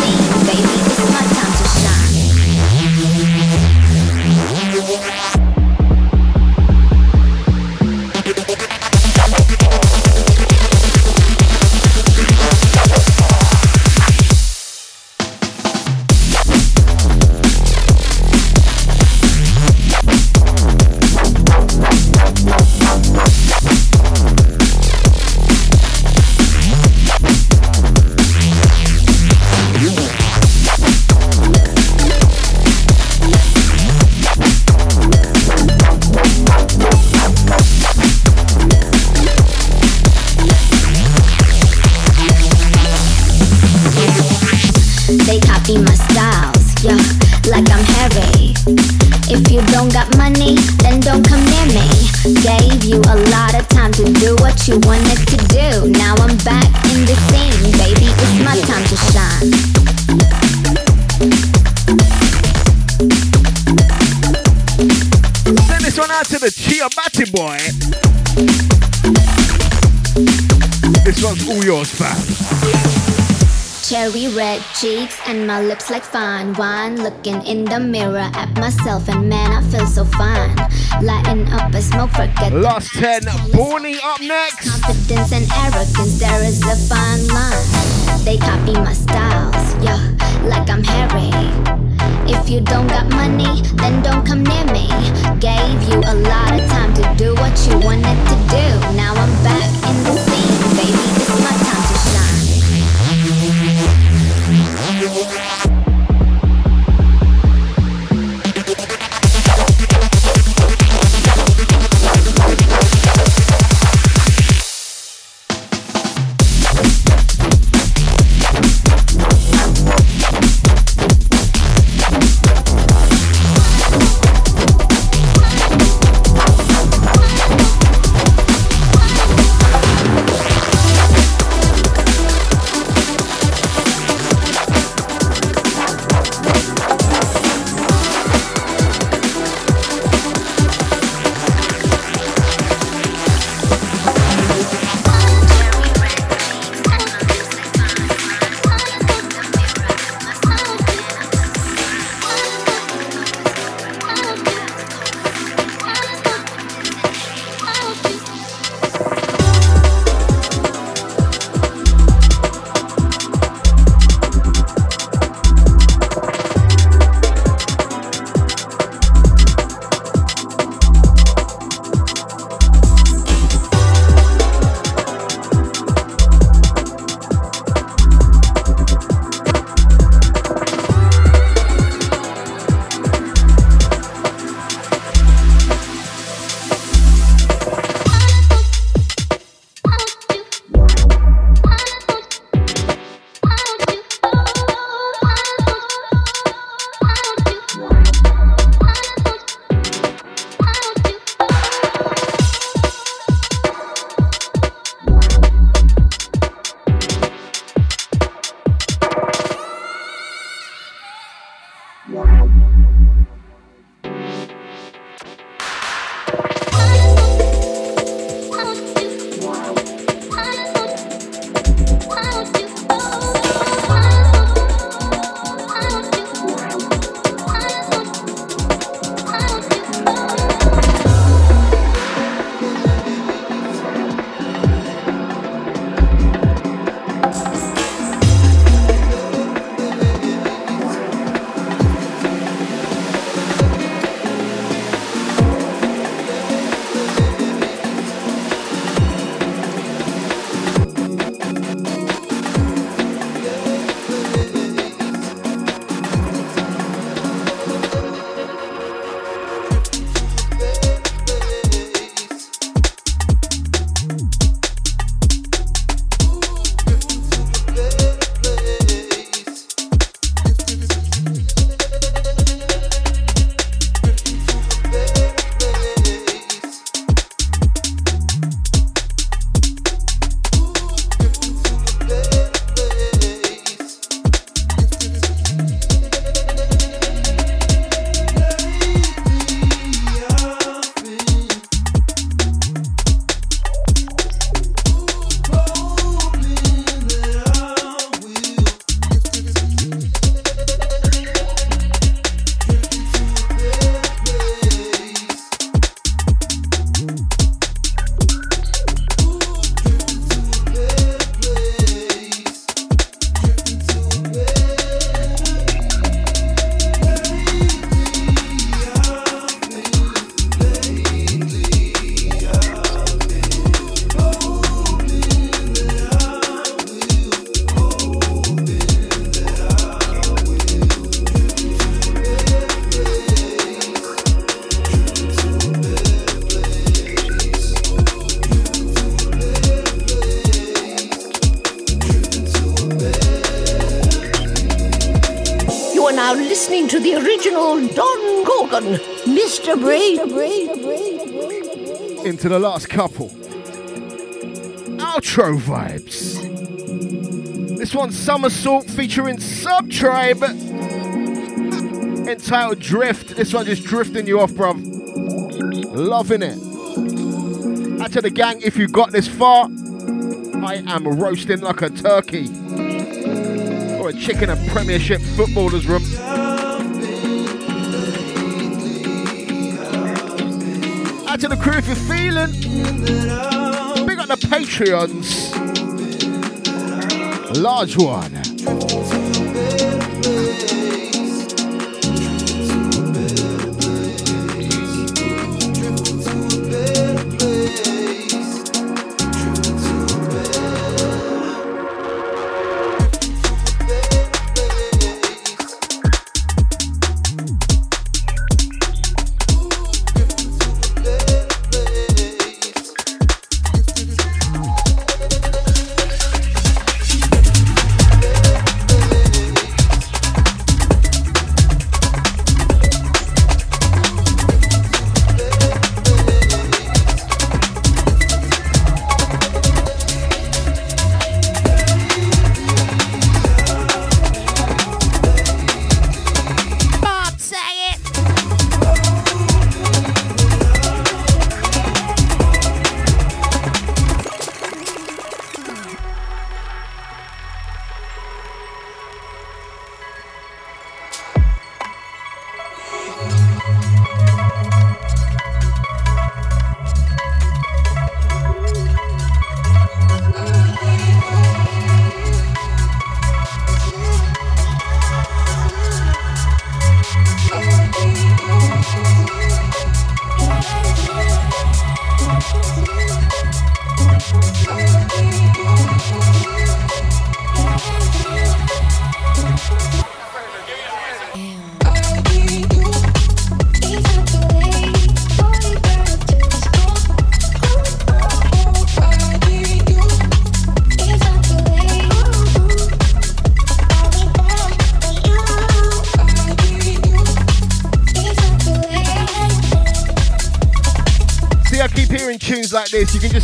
cheeks and my lips like fine wine. Looking in the mirror at myself, and man, I feel so fine. Lighting up a smoke, forget the Last 10, Borny up next. confidence and arrogance, there is a fine line. They copy my styles, yeah, like I'm Harry. If you don't got money, then don't come near me. Gave you a lot of time to do what you wanted to do. Now I'm back in the scene, baby. It's my time Bye. Couple. Outro vibes. This one's Somersault featuring Subtribe. Entitled Drift. This one just drifting you off, bruv. Loving it. Out to the gang, if you got this far, I am roasting like a turkey. Or a chicken at Premiership footballers' room. To the crew if you're feeling. Big up the Patreons. Large one.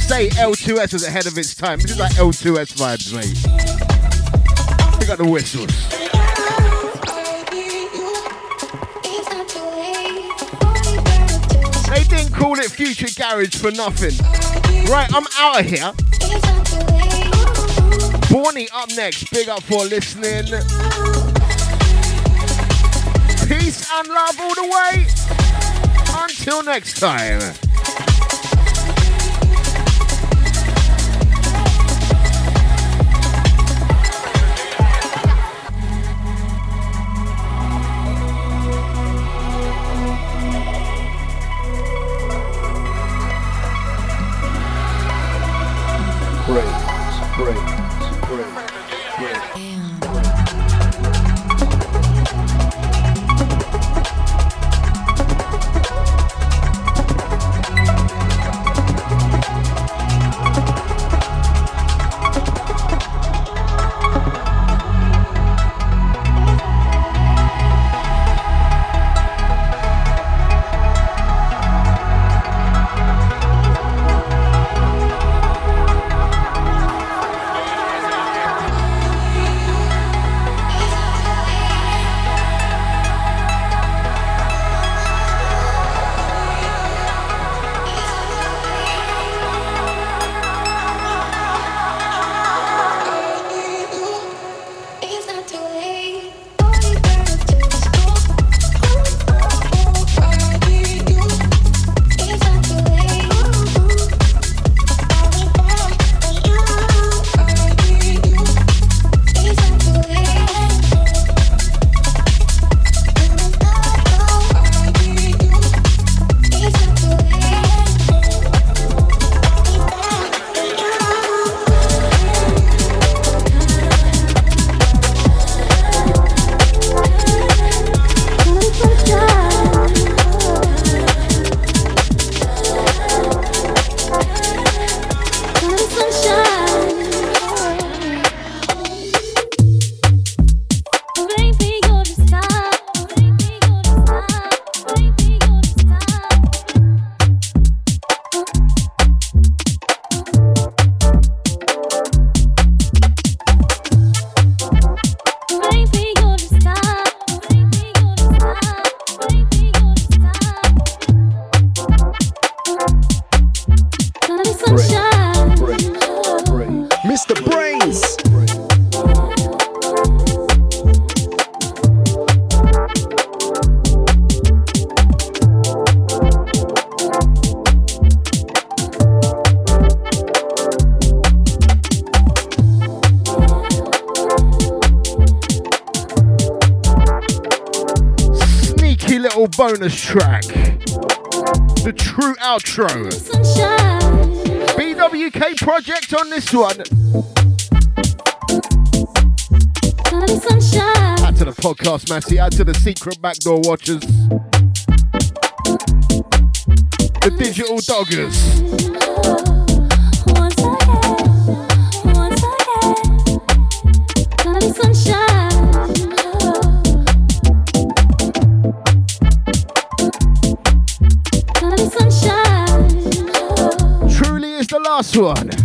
Say L2S was ahead of its time. This is like L2S vibes, mate. We got the whistles. They didn't call it Future Garage for nothing. Right, I'm out of here. Borny up next. Big up for listening. Peace and love all the way. Until next time. next. Add to the podcast, Massey. Add to the secret backdoor watchers. The digital doggers. Truly is the last one.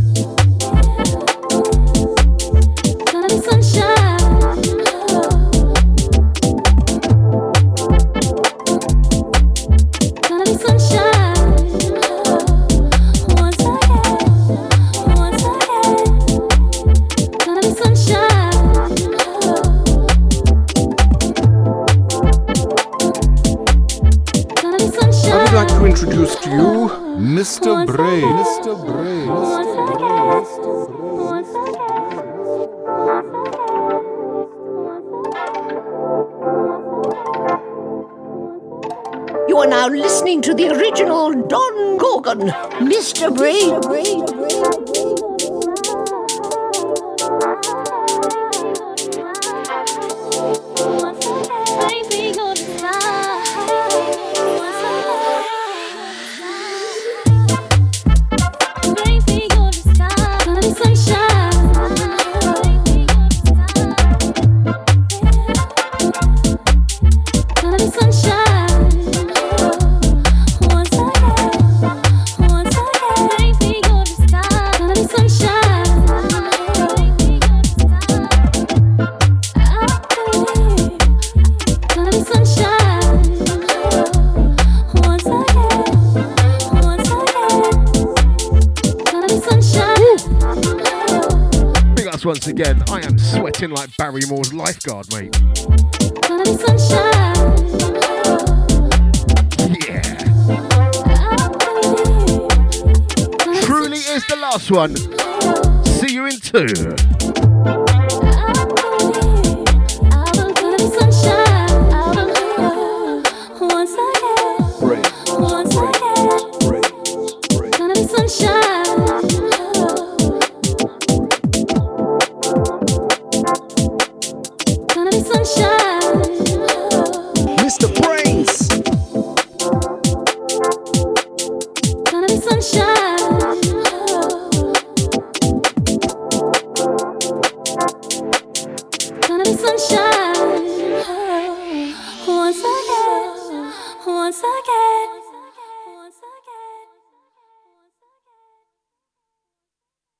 Mr. Breed. Mr. Breen. one.